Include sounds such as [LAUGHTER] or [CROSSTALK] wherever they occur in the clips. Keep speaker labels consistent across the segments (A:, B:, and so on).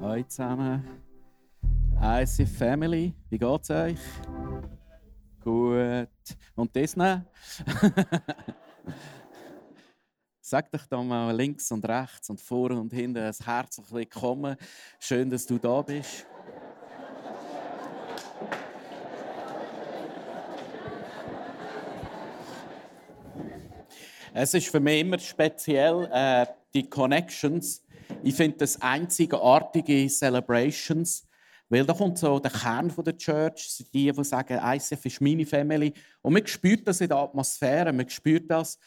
A: Hallo zusammen. IC Family, wie geht's euch? Gut. Und Disney? [LAUGHS] Sag doch da mal links und rechts und vorne und hinten ein herzlich willkommen. Schön, dass du da bist. Es ist für mich immer speziell, äh, die Connections. Ich finde das einzigartige Celebrations, weil da kommt so der Kern der Church, die, die sagen, ICF ist meine Family. Und man spürt das in der Atmosphäre, man spürt das,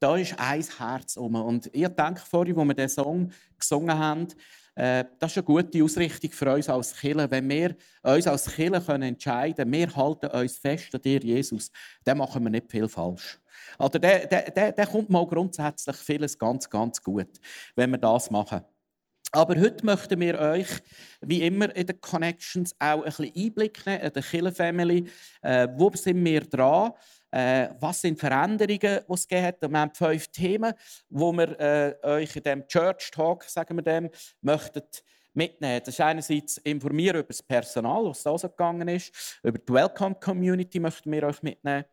A: da ist ein Herz um. Und ich denke vorhin, als wir diesen Song gesungen haben, äh, das ist eine gute Ausrichtung für uns als Kirche. Wenn wir uns als Kirche entscheiden können, wir halten uns fest an dir, Jesus, dann machen wir nicht viel falsch. Oder der, der, der, der kommt mal grundsätzlich vieles ganz, ganz gut, wenn wir das machen. Aber heute möchten wir euch, wie immer in den Connections, auch ein bisschen Einblick nehmen in die Killer Family. Äh, wo sind wir dran? Äh, was sind Veränderungen, die es gegeben hat? wir haben fünf Themen, wo wir äh, euch in dem Church Talk, sagen wir dem, möchten mitnehmen. Das ist einerseits informieren über das Personal, was da so gegangen ist, über die Welcome Community möchten wir euch mitnehmen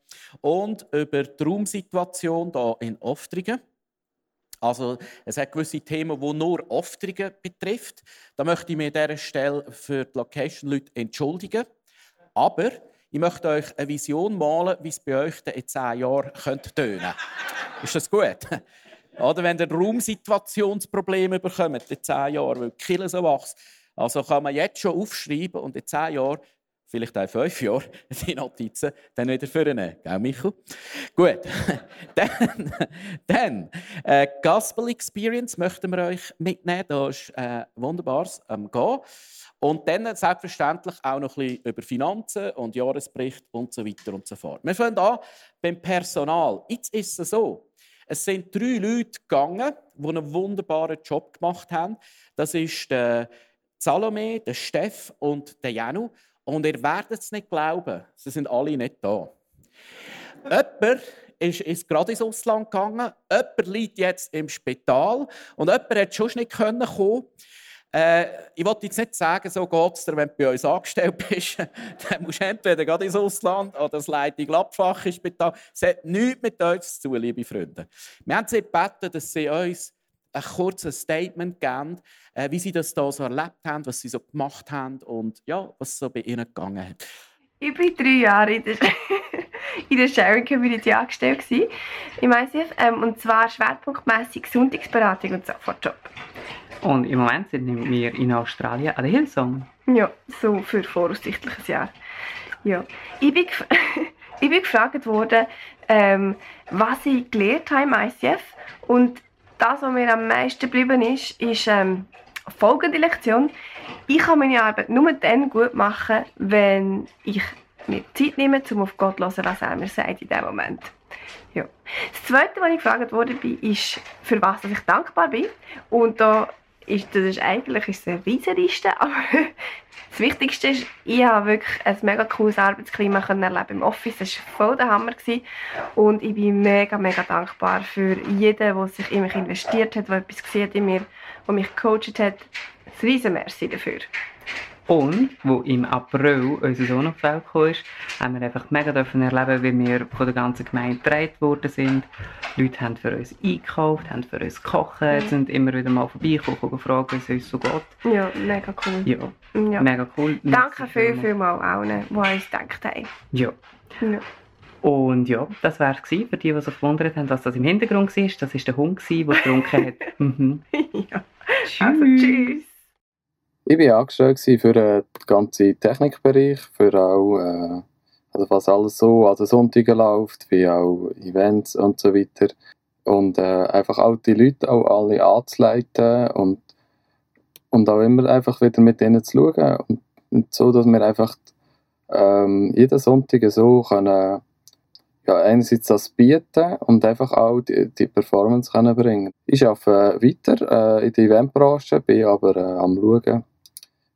A: und über die Raumsituation hier in Oftringen. Also es hat gewisse Themen, die nur Oftringen betrifft. Da möchte ich mich an dieser Stelle für die Location-Leute entschuldigen. Aber ich möchte euch eine Vision malen, wie es bei euch in zehn Jahren tönen könnte. Ist das gut? Oder wenn ihr Raumsituationsprobleme bekommt in zehn Jahren, weil die Kirche so wächst. Also kann man jetzt schon aufschreiben und in zehn Jahren, vielleicht auch in fünf Jahren, [LAUGHS] die Notizen dann wieder vornehmen. Gell, Michael? Gut. [LAUGHS] dann, dann äh, Gospel Experience möchten wir euch mitnehmen. Da ist äh, Wunderbares am Gehen. Und dann selbstverständlich auch noch ein bisschen über Finanzen und Jahresbericht und so weiter und so fort. Wir fangen an beim Personal. Jetzt ist es so, es sind drei Leute gegangen, die einen wunderbaren Job gemacht haben. Das ist der Salome, der Steff und der Janu. Und ihr werdet es nicht glauben, sie sind alle nicht da. Jemand ist, ist gerade ins Ausland gegangen, jemand liegt jetzt im Spital und jemand hat schon nicht kommen können. Äh, ich wollte jetzt nicht sagen, so geht es dir, wenn du bei uns angestellt bist. [LAUGHS] dann musst du entweder gerade ins Ausland oder das Leitung Abfach ins Spital. Es hat nichts mit uns zu tun, liebe Freunde. Wir haben sie gebeten, dass sie uns ein kurzes Statement geben, äh, wie sie das hier so erlebt haben, was sie so gemacht haben und ja, was so bei ihnen gegangen hat.
B: Ich war drei Jahre in der, [LAUGHS] in der Sharing Community angestellt im ICF, ähm, und zwar schwerpunktmäßig Sonntagsberatung und Sofortjob.
C: Und im Moment sind wir in Australien an der Hillsong.
B: Ja, so für voraussichtliches Jahr. Ja. Ich bin, [LAUGHS] ich bin gefragt worden, ähm, was ich gelernt habe im ICF. Und das, was mir am meisten geblieben ist, ist ähm, folgende Lektion. Ich kann meine Arbeit nur dann gut machen, wenn ich mir Zeit nehme, um auf Gott zu hören, was er mir sagt in diesem Moment. Ja. Das Zweite, was ich gefragt wurde, ist, für was ich dankbar bin. Und da ist, das ist eigentlich ist eine Riesenliste, [LAUGHS] aber das Wichtigste ist, ich habe wirklich ein mega cooles Arbeitsklima erleben im Office. Das war voll der Hammer. Gewesen. Und ich bin mega, mega dankbar für jeden, der sich in mich investiert hat, der etwas gesehen in mir, der mich gecoacht hat. Ein riesen Merci dafür.
C: Und, wo im April unser Sohn auf die Welt kam, haben wir einfach mega dürfen erleben, wie wir von der ganzen Gemeinde getragen worden sind. Die Leute haben für uns eingekauft, haben für uns gekocht, mhm. sind immer wieder mal vorbeigekommen und gefragt, wie es uns so geht.
B: Ja, mega cool.
C: Ja, ja. mega cool.
B: Danke viel, viel mal allen, die uns gedacht haben.
C: Ja. ja. Und ja, das war es für die, die sich gewundert haben, was das im Hintergrund war. Das war der Hund, der getrunken hat. [LAUGHS]
B: Mhm. ja. Tschüss. Also, tschüss.
D: Ich war angestellt für den ganzen Technikbereich, für auch, äh, also was alles so an den Sonntagen läuft, wie auch Events und so weiter. Und äh, einfach auch die Leute auch alle anzuleiten und, und auch immer einfach wieder mit ihnen zu schauen. Und, und so, dass wir einfach ähm, jeden Sonntag so können, ja, einerseits das bieten und einfach auch die, die Performance können bringen. Ich arbeite weiter äh, in der Eventbranche, bin aber äh, am schauen,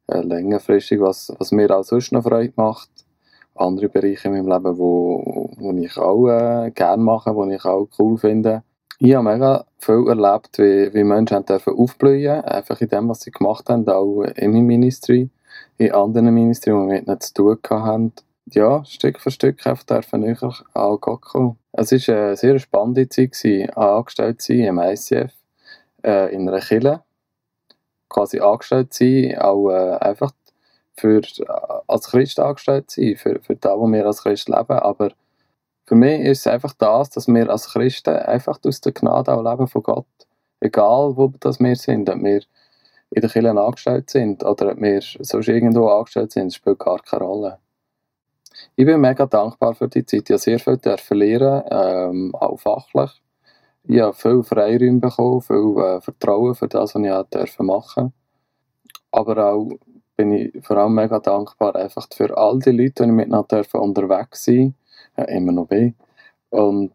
D: äh, längerfristig, was, was mir auch sonst noch Freude macht. Andere Bereiche in meinem Leben, wo, wo ich auch äh, gerne mache, wo ich auch cool finde. Ich habe mega viel erlebt, wie, wie Menschen dürfen aufblühen einfach in dem, was sie gemacht haben, auch in meinem Ministry, in anderen Ministry, die mit ihnen zu tun hatten. Ja, Stück für Stück dürfen näher an Gott kommen. Es war eine sehr spannende Zeit, angestellt zu sein im ICF, äh, in einer Kirche. Quasi angestellt sein, auch äh, einfach für, als Christ angestellt sein, für, für das, was wir als Christ leben, aber für mich ist es einfach das, dass wir als Christen einfach aus der Gnade auch leben von Gott. Egal, wo das wir sind, ob wir in der Kirche angestellt sind oder ob wir sonst irgendwo angestellt sind, spielt gar keine Rolle. Ich bin mega dankbar für die Zeit. Ich habe sehr viel lernen, ähm, auch fachlich. Ich habe viel Freiräume bekommen, viel äh, Vertrauen für das, was ich machen durfte. Aber auch bin ich vor allem mega dankbar einfach für all die Leute, die ich miteinander unterwegs sein ja, immer noch bin. Und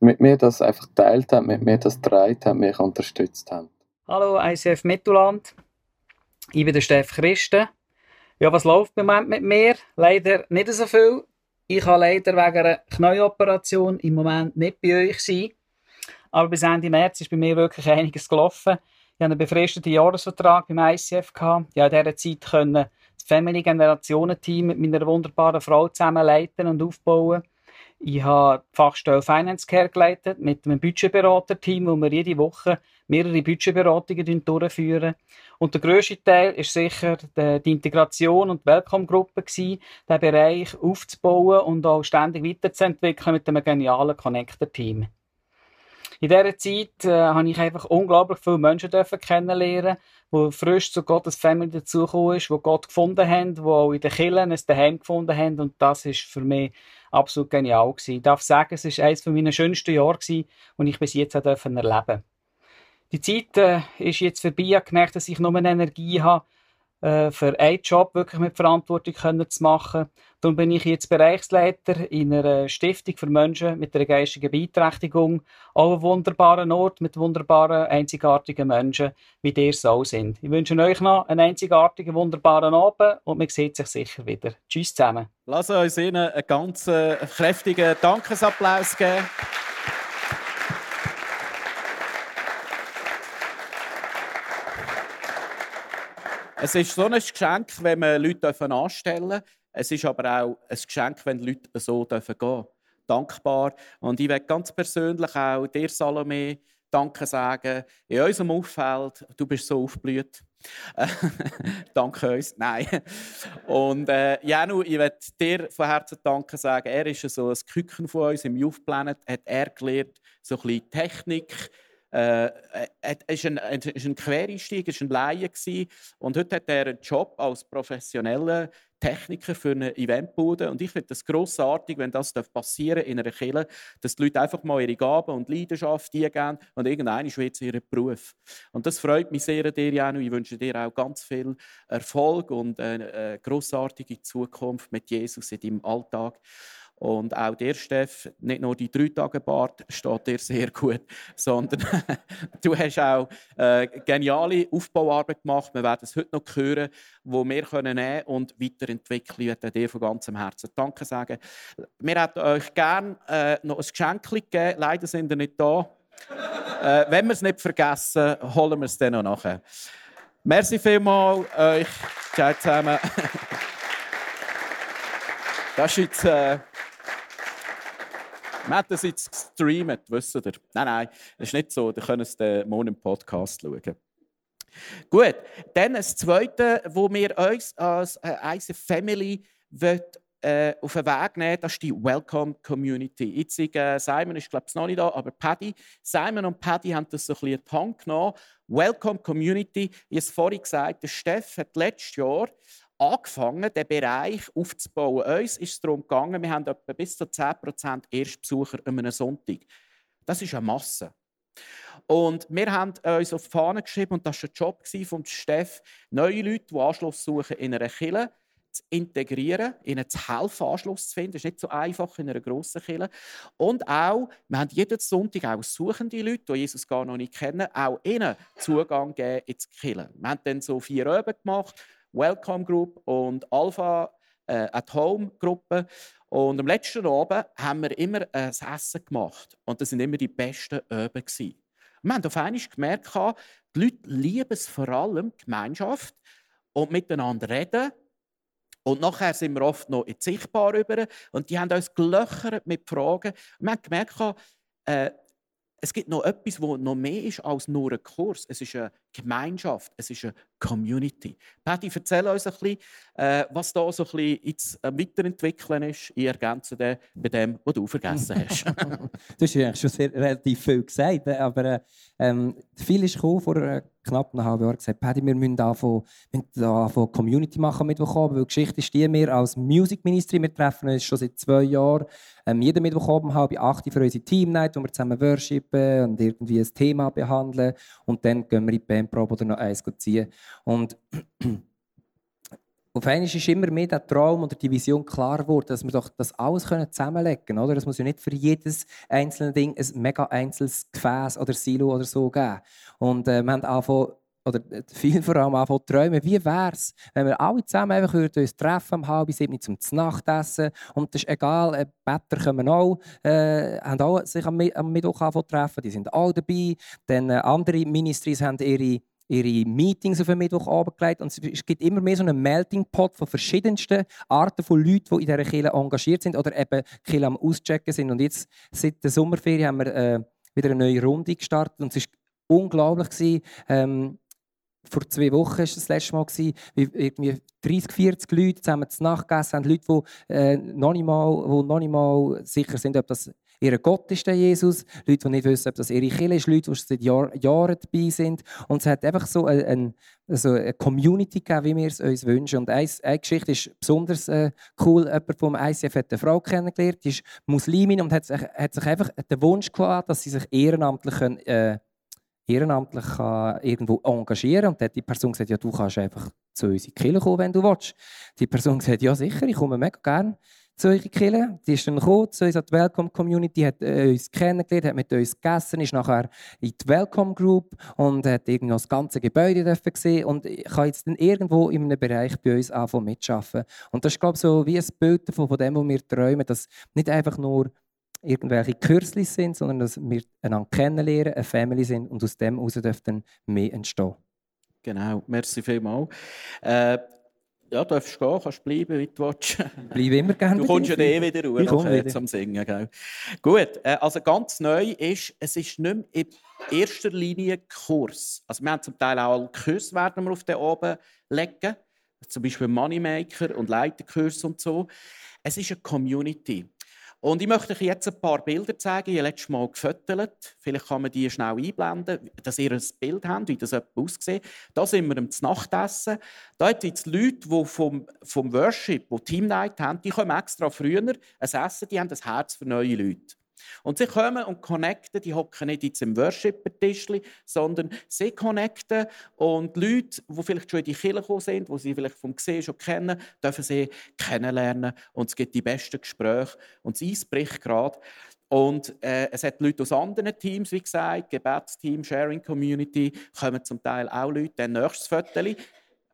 D: mit mir das einfach geteilt haben, mit mir das getragen haben, mich unterstützt haben.
E: Hallo ICF Mittelland, ich bin der Steff Christen. Ja, was läuft im Moment mit mir? Leider nicht so viel. Ich kann leider wegen einer Knäuoperation im Moment nicht bei euch sein. Aber bis Ende März ist bei mir wirklich einiges gelaufen. Ich hatte einen befristeten Jahresvertrag beim ICF. Ich konnte in dieser Zeit das Family Generationen Team mit meiner wunderbaren Frau zusammen leiten und aufbauen. Ich habe die Fachstelle Finance Care geleitet mit einem Budgetberater-Team, wo wir jede Woche mehrere Budgetberatungen durchführen. Und der grösste Teil ist sicher die Integration und die Welcome-Gruppe diesen Bereich aufzubauen und auch ständig weiterzuentwickeln mit einem genialen Connector-Team. In dieser Zeit äh, habe ich einfach unglaublich viele Menschen dürfen kennenlernen, die frisch zu Gottes Family dazugekommen ist, die Gott gefunden haben, die auch in den Kirchen ein Daheim gefunden haben und das ist für mich absolut genial gewesen. Ich darf sagen, es ist eines meiner schönsten Jahre gewesen, die ich bis jetzt erleben durfte. Die Zeit äh, ist jetzt vorbei. Ich habe gemerkt, dass ich nur eine Energie habe, äh, für einen Job wirklich mit Verantwortung können zu machen. Darum bin ich jetzt Bereichsleiter in einer Stiftung für Menschen mit einer geistigen Beeinträchtigung. Auch ein wunderbarer Ort mit wunderbaren, einzigartigen Menschen, wie ihr es auch sind. Ich wünsche euch noch einen einzigartigen, wunderbaren Abend und man sieht sich sicher wieder. Tschüss zusammen.
A: Lass uns Ihnen einen ganz äh, kräftigen Dankesapplaus geben. Es ist so ein Geschenk, wenn man Leute anstellen darf. Es ist aber auch ein Geschenk, wenn Leute so gehen dürfen. Dankbar. Und ich möchte ganz persönlich auch dir, Salome, Danke sagen. In unserem Umfeld, du bist so aufgeblüht. [LAUGHS] danke uns. Nein. Und äh, Janu, ich möchte dir von Herzen Danke sagen. Er ist so ein Küken von uns im Youth Planet, hat er gelernt, so ein bisschen Technik, äh, er war ein, ein Quereinstieg, er war ein Laie. Und heute hat er einen Job als professioneller Techniker für eine Eventbude. Und ich finde es grossartig, wenn das passieren in einer Kirche, dass die Leute einfach mal ihre Gaben und Leidenschaft geben und irgendeiner wird ihren Beruf. Und das freut mich sehr an dir, Janu. Ich wünsche dir auch ganz viel Erfolg und eine grossartige Zukunft mit Jesus in deinem Alltag. Und auch der Steff, nicht nur die drei Tage Bart steht dir sehr gut, [LAUGHS] sondern [LAUGHS] du hast auch äh, geniale Aufbauarbeit gemacht. Wir werden es heute noch hören, wo wir können und weiterentwickeln. Ich möchte dir von ganzem Herzen Danke sagen. Wir hätten euch gerne äh, noch ein Geschenk gegeben. Leider sind wir nicht da. äh, wenn wir es nicht vergessen, holen wir es dann noch nachher. Merci vielmals euch. Ciao zusammen. [LAUGHS] Das ist jetzt. Äh, wir haben das jetzt gestreamt, wisst ihr? Nein, nein, das ist nicht so. Ihr könnt es morgen im Podcast schauen. Gut, dann das Zweite, wo wir uns als äh, Family wird, äh, auf den Weg nehmen, das ist die Welcome Community. Jetzt, äh, Simon ist glaube ich noch nicht da, aber Paddy. Simon und Paddy haben das so ein bisschen Hand genommen. Welcome Community, ich habe es vorhin gesagt, der Steff hat letztes Jahr angefangen, den Bereich aufzubauen. Uns ist es darum gegangen, wir haben etwa bis zu 10% Erstbesucher an einem Sonntag. Das ist eine Masse. Und wir haben uns auf die Fahne geschrieben, und das war der Job von Steff, neue Leute, die Anschluss suchen in einer Kirche, zu integrieren, ihnen zu helfen, Anschluss zu finden. Das ist nicht so einfach in einer grossen Kirche. Und auch, wir haben jeden Sonntag auch suchende Leute, die Jesus gar noch nicht kennen, auch ihnen Zugang geben ins Kirche. Wir haben dann so vier Öben gemacht Welcome Group und Alpha äh, At-Home-Gruppe. Und am letzten Abend haben wir immer ein Essen gemacht. Und das waren immer die besten Öben. Wir haben auf einmal gemerkt, die Leute lieben es vor allem, Gemeinschaft und miteinander reden. Und nachher sind wir oft noch in Sichtbar über. Und die haben uns gelöchert mit Fragen. Wir haben gemerkt, äh, es gibt noch etwas, das noch mehr ist als nur ein Kurs. Es ist eine Gemeinschaft, es ist eine Community. Patty, erzähl uns ein bisschen, äh, was da so ein bisschen ins Weiterentwickeln ist. Ich ergänze den bei dem, was du vergessen hast. [LAUGHS]
F: du hast eigentlich schon sehr, relativ viel gesagt, aber ähm, viel ist gekommen, vor äh, knapp einem halben Jahr gesagt, Paddy, wir müssen anfangen, anfangen Community machen Mittwochabend, weil die Geschichte ist die, wir als Music Ministry, wir treffen uns schon seit zwei Jahren, ähm, jeden Mittwochabend halb acht für unsere Team Night, wo wir zusammen worshipen und irgendwie ein Thema behandeln und dann gehen wir in die Bandprobe oder noch eins ziehen. Und auf einmal ist immer mehr der Traum oder die Vision klar geworden, dass wir doch das alles zusammenlegen können. Oder? Es muss ja nicht für jedes einzelne Ding ein mega einzelnes Gefäß oder Silo oder so geben. Und äh, wir haben angefangen, oder viel vor allem anfangen träumen, wie wäre es, wenn wir alle zusammen einfach uns treffen um halb sieben zum Nachtessen und das ist egal, äh, Better kommen auch, äh, haben auch sich am, am Mittwoch anfangen treffen, die sind auch dabei, dann äh, andere Ministries haben ihre ihre Meetings auf den Mittwochabend gelegt und es gibt immer mehr so einen Melting Pot von verschiedensten Arten von Leuten, die in dieser Kirche engagiert sind oder eben Kirche am Auschecken sind. Und jetzt, seit der Sommerferien, haben wir äh, wieder eine neue Runde gestartet und es war unglaublich. Gewesen, ähm, vor zwei Wochen war das letzte Mal, gewesen, wie irgendwie 30, 40 Leute zusammen zu Nacht gegessen haben. Leute, die, äh, noch nicht mal, die noch nicht mal sicher sind, ob das ihr Gott ist, der Jesus. Leute, die nicht wissen, ob das ihre Kirche ist. Leute, die seit Jahr, Jahren dabei sind. Und es hat einfach so eine, eine, also eine Community gegeben, wie wir es uns wünschen. Und eine, eine Geschichte ist besonders äh, cool. Jemand vom ICF hat eine Frau kennengelernt, die ist Muslimin und hat sich, hat sich einfach den Wunsch gehabt, dass sie sich ehrenamtlich können, äh, ehrenamtlich kann irgendwo engagieren und dann hat die Person gesagt, ja, du kannst einfach zu uns in kommen, wenn du willst. Die Person gesagt, ja sicher, ich komme mega gerne zu euch Kirche. Die ist dann gekommen, zu uns an die Welcome Community, hat äh, uns kennengelernt, hat mit uns gegessen, ist nachher in die Welcome Group und hat irgendwie das ganze Gebäude gesehen und kann jetzt dann irgendwo in einem Bereich bei uns anfangen mitzuschaffen. Und das ist, glaube ich, so wie ein Bild von dem, was wir träumen, dass nicht einfach nur irgendwelche Kürzlis sind, sondern dass wir einander kennenlernen, eine Family sind und aus dem heraus dürfen mehr entstehen.
A: Genau, merci vielmals. Äh, ja, du darfst gehen, kannst bleiben, wie du willst. [LAUGHS]
F: Bleib immer gerne.
A: Du kommst ja eh wieder raus, okay, wieder. zum Singen. Gell? Gut, äh, also ganz neu ist, es ist nicht mehr in erster Linie Kurs. Also wir haben zum Teil auch Kurs werden wir auf den oben legen, zum Beispiel Moneymaker und Leiterkurs und so. Es ist eine Community. Und ich möchte euch jetzt ein paar Bilder zeigen. Ich habe letztes Mal gefüttert. Vielleicht kann man die schnell einblenden, dass ihr ein Bild habt, wie das aussieht. Da sind wir am Nachtessen. Da gibt es Leute, die vom, vom Worship, die Team Night haben, die kommen extra früher ein Essen, die haben das Herz für neue Leute. Und sie kommen und connecten, die hocken nicht jetzt im Worshipper-Tischli, sondern sie connecten und Leute, die vielleicht schon in die Kirche gekommen sind, die sie vielleicht vom Gesehen schon kennen, dürfen sie kennenlernen und es gibt die besten Gespräche und das Eis bricht gerade. Und äh, es hat Leute aus anderen Teams, wie gesagt, Gebetsteam, Sharing Community, kommen zum Teil auch Leute. Dann nächstes Foto.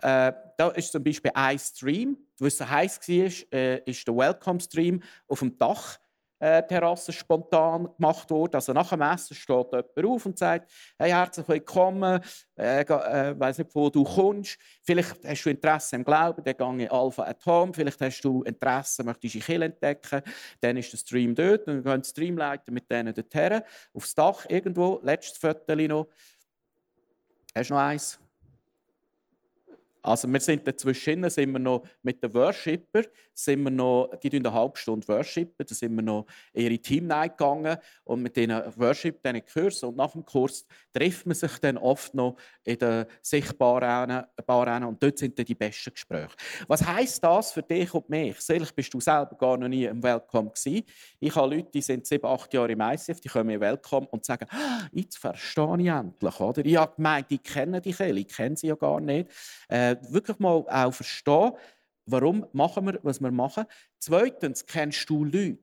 A: Äh, da ist zum Beispiel ein Stream, was so heiß war, äh, ist der Welcome Stream auf dem Dach äh, Terrasse spontan gemacht wurde. Also nach dem Essen steht jemand auf und sagt, hey, herzlich willkommen, äh, äh, weiß nicht, wo du kommst. Vielleicht hast du Interesse im Glauben, dann gehe ich Alpha at Home. Vielleicht hast du Interesse, möchtest die Kirche entdecken. Dann ist der Stream dort dann gehen die Streamleiter mit denen dorthin, aufs Dach irgendwo. Letztes Foto noch. Hast du noch eins? Also wir sind dazwischen, sind wir noch mit den Worshipper, sind wir noch, die tun eine halbe Stunde worshipen, da sind wir noch in ihre Team gegangen und mit diesen Worship, diesen Kurs und nach dem Kurs trifft man sich dann oft noch in den sichtbaren Baren und dort sind dann die besten Gespräche. Was heisst das für dich und mich? Vielleicht bist du selber gar noch nie im Welcome gewesen. Ich habe Leute, die sind sieben, acht Jahre im ICF, die kommen in Welcome und sagen, ah, jetzt verstehe ich endlich, oder? Ich habe gemeint, ich kenne Kirche, ich kenne sie ja gar nicht. Äh, äh, wirklich mal auch verstehen, warum machen wir, was wir machen. Zweitens, kennst du Leute?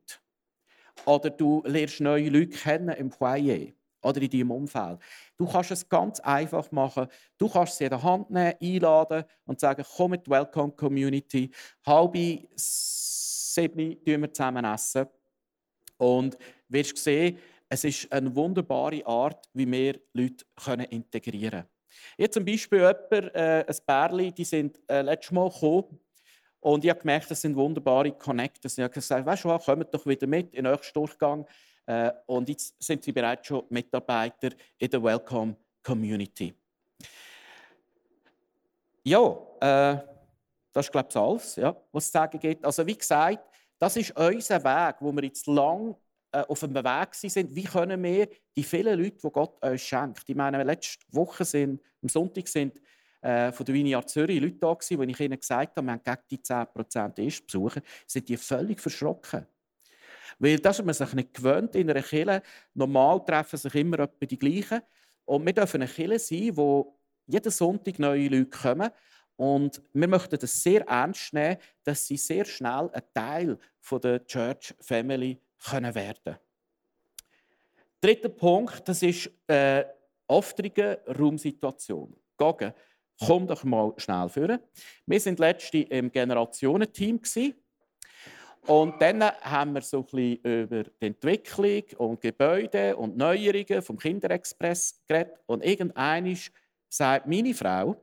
A: Oder du lernst neue Leute kennen im Foyer. oder in deinem Umfeld. Du kannst es ganz einfach machen. Du kannst sie in der Hand nehmen, einladen und sagen, komm mit Welcome Community. Halbe sieben tun wir zusammen essen. Und wirst sehen, es ist eine wunderbare Art, wie wir Leute integrieren können. Jetzt zum Beispiel jemand, äh, ein Pärchen, die sind äh, letztes Mal gekommen und ich habe gemerkt, das sind wunderbare Connectors. Ich habe gesagt, weißt du was, kommt doch wieder mit in nächsten Durchgang. Äh, und jetzt sind sie bereits schon Mitarbeiter in der Welcome Community. Ja, äh, das ist, glaube ich, alles, ja, was es zu sagen gibt. Also, wie gesagt, das ist unser Weg, wo wir jetzt lang auf dem Weg sind. Wie können wir die vielen Leute, die Gott uns schenkt, ich meine, letzte Woche sind, am Sonntag sind äh, von der Vineyard Zürich Leute da gewesen, wo ich ihnen gesagt habe, wir haben die 10% Erstbesucher, sind die völlig verschrocken. Weil das ist man sich nicht gewöhnt in einer Kirche. Normal treffen sich immer etwa die gleichen. Und wir dürfen eine Kirche sein, wo jeden Sonntag neue Leute kommen. Und wir möchten das sehr ernst nehmen, dass sie sehr schnell ein Teil der Church Family können werden Dritter Punkt, das ist äh, offene Raumsituation. Goggen, komm doch mal schnell vor. Wir sind letzte im Generationenteam und dann haben wir so ein bisschen über die Entwicklung und Gebäude und Neuerungen vom Kinderexpress geredet. Und irgendwann sagt meine Frau,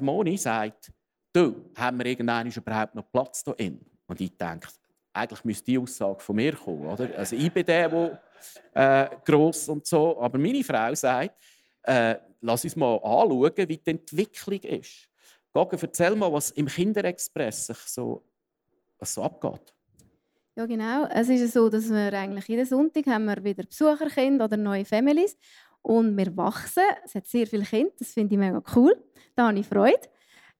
A: Moni, sagt, du, haben wir irgendwann überhaupt noch Platz hier drin? Und ich denke, eigentlich müsste die Aussage von mir kommen. Oder? Also ich bin der, der äh, gross und so. Aber meine Frau sagt, äh, lass uns mal anschauen, wie die Entwicklung ist. Gage, erzähl mal, was im Kinderexpress sich so, was so abgeht.
G: Ja, genau. Es ist so, dass wir eigentlich jeden Sonntag haben wir wieder Besucherkinder oder neue Families und wir wachsen. Es hat sehr viele Kinder, das finde ich mega cool. Da habe ich Freude.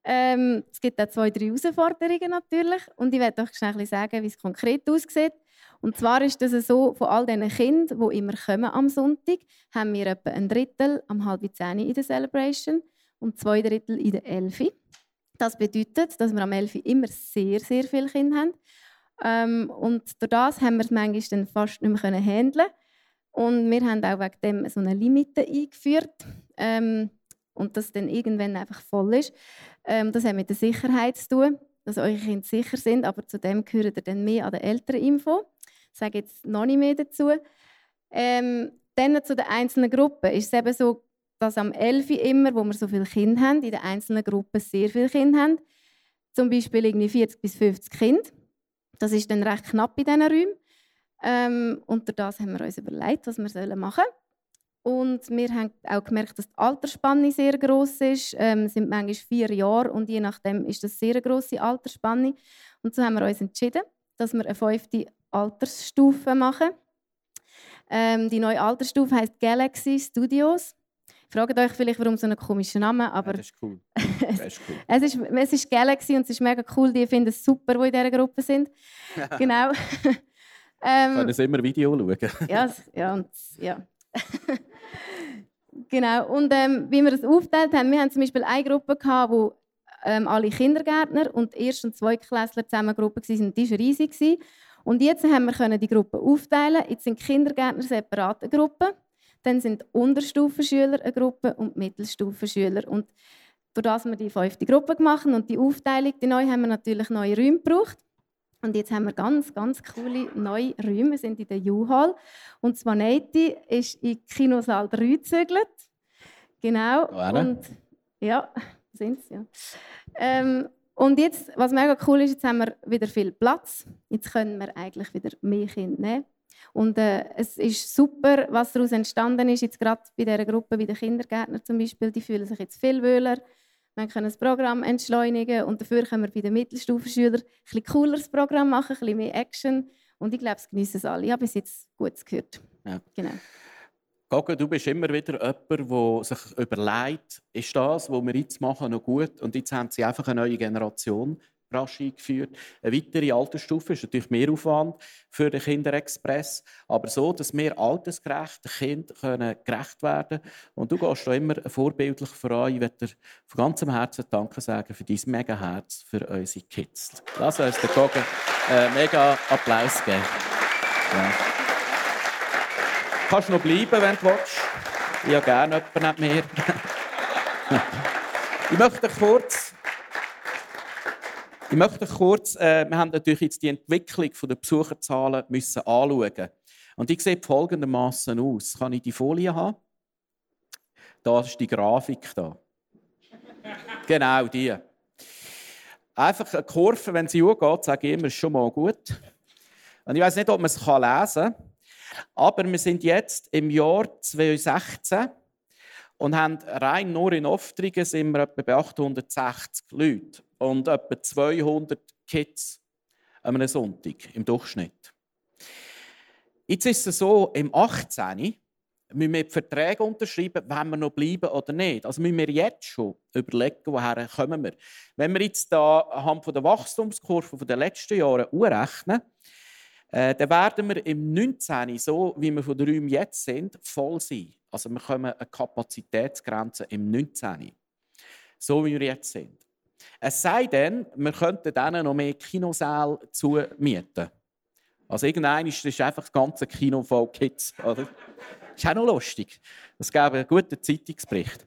G: Ähm, es gibt auch zwei, drei Herausforderungen natürlich. Und ich werde euch schnell sagen, wie es konkret aussieht. Und zwar ist das so, von all diesen Kindern, die immer kommen am Sonntag, haben wir etwa ein Drittel am halb zehn in der Celebration und zwei Drittel in der Elfi. Das bedeutet, dass wir am Elfi immer sehr, sehr viele Kinder haben. Ähm, und durch das haben wir es manchmal dann fast nicht mehr handeln Und wir haben auch wegen dem so eine Limite eingeführt. Ähm, und das dann irgendwann einfach voll ist. Ähm, das hat mit der Sicherheit zu tun, dass eure Kinder sicher sind, aber zu dem gehört ihr dann mehr an der Elterninfo. Ich sage jetzt noch nicht mehr dazu. Ähm, dann zu den einzelnen Gruppen ist es eben so, dass am 11 immer, wo wir so viele Kinder haben, in den einzelnen Gruppen sehr viele Kinder haben, zum Beispiel irgendwie 40 bis 50 Kinder. Das ist dann recht knapp in diesen Räumen. Ähm, und das haben wir uns überlegt, was wir machen sollen. Und wir haben auch gemerkt, dass die Altersspanne sehr groß ist. Ähm, sind manchmal vier Jahre und je nachdem ist das sehr grosse Altersspanne. Und so haben wir uns entschieden, dass wir eine fünfte Altersstufe machen. Ähm, die neue Altersstufe heißt Galaxy Studios. Fragt euch vielleicht, warum so ein komischer Name, aber
A: ja, das ist cool. [LAUGHS] Das
G: ist cool. es, ist, es ist Galaxy und es ist mega cool. Die finden es super, die in dieser Gruppe sind. [LAUGHS] genau.
A: ähm, Können Sie immer Video schauen?
G: ja, ja, und, ja. Genau. Und ähm, wie wir das aufgeteilt haben, wir haben zum Beispiel eine Gruppe gehabt, wo ähm, alle Kindergärtner und Erst- und Zweitklässler zusammen Gruppe waren. Die war riesig. Und jetzt haben wir die Gruppe aufteilen. Jetzt sind Kindergärtner separate Gruppen. Dann sind Unterstufenschüler eine Gruppe und Mittelstufenschüler. Und durch das wir die fünfte Gruppe gemacht und die Aufteilung, die neu, haben wir natürlich neue Räume gebraucht. Und jetzt haben wir ganz, ganz coole neue Räume. Wir sind in der U-Hall. Und Svanetti ist in Kinosaal 3 gezügelt. Genau. Und, ja, sind es, ja. Ähm, und jetzt, was mega cool ist, jetzt haben wir wieder viel Platz. Jetzt können wir eigentlich wieder mehr Kinder nehmen. Und äh, es ist super, was daraus entstanden ist, jetzt gerade bei dieser Gruppe, wie den Kindergärtner zum Beispiel, die fühlen sich jetzt viel wohler wir können das Programm entschleunigen und dafür können wir bei den Mittelstufenschülern ein, ein cooleres Programm machen, ein bisschen mehr Action. Und ich glaube, es genießen es alle. Ich habe bis jetzt Gutes gehört. Ja. Genau.
A: Gogo, du bist immer wieder jemand, der sich überlegt, ist das, was wir jetzt machen, noch gut? Und jetzt haben sie einfach eine neue Generation rasch eingeführt. Eine weitere Altersstufe ist natürlich mehr Aufwand für den Kinderexpress, aber so, dass wir altersgerecht den Kindern gerecht werden können. Und du gehst da immer vorbildlich voran. Ich möchte dir von ganzem Herzen Danke sagen für dein mega Herz für unsere Kids. Lass uns den Gogen einen mega Applaus geben. Ja. kannst noch bleiben, wenn du willst. Ich habe gerne jemanden mir. [LAUGHS] ich möchte kurz... Ich möchte kurz, äh, wir haben natürlich jetzt die Entwicklung der Besucherzahlen müssen anschauen. Und die sieht folgendermaßen aus. Kann ich die Folie haben? Da ist die Grafik da. [LAUGHS] genau die. Einfach eine Kurve, wenn sie hochgeht, sage ich immer, ist schon mal gut. Und ich weiß nicht, ob man es lesen kann, aber wir sind jetzt im Jahr 2016 und haben rein nur in Oftringen sind wir etwa bei 860 Leute und etwa 200 Kids an einem Sonntag im Durchschnitt. Jetzt ist es so, im 18 müssen wir die Verträge unterschreiben, wenn wir noch bleiben oder nicht. Also müssen wir jetzt schon überlegen, woher kommen wir. Wenn wir jetzt da anhand der Wachstumskurve der letzten Jahre urechnen, äh, dann werden wir im 19. so, wie wir von den Räumen jetzt sind, voll sein. Also wir kommen eine Kapazitätsgrenze im 19. So wie wir jetzt sind. Es sei denn, wir könnten dann noch mehr Kinosäle zumieten. Also irgendein ist einfach das ganze Kino voll Kids. Oder? Ist auch noch lustig. Das gäbe einen guten Zeitungsbericht.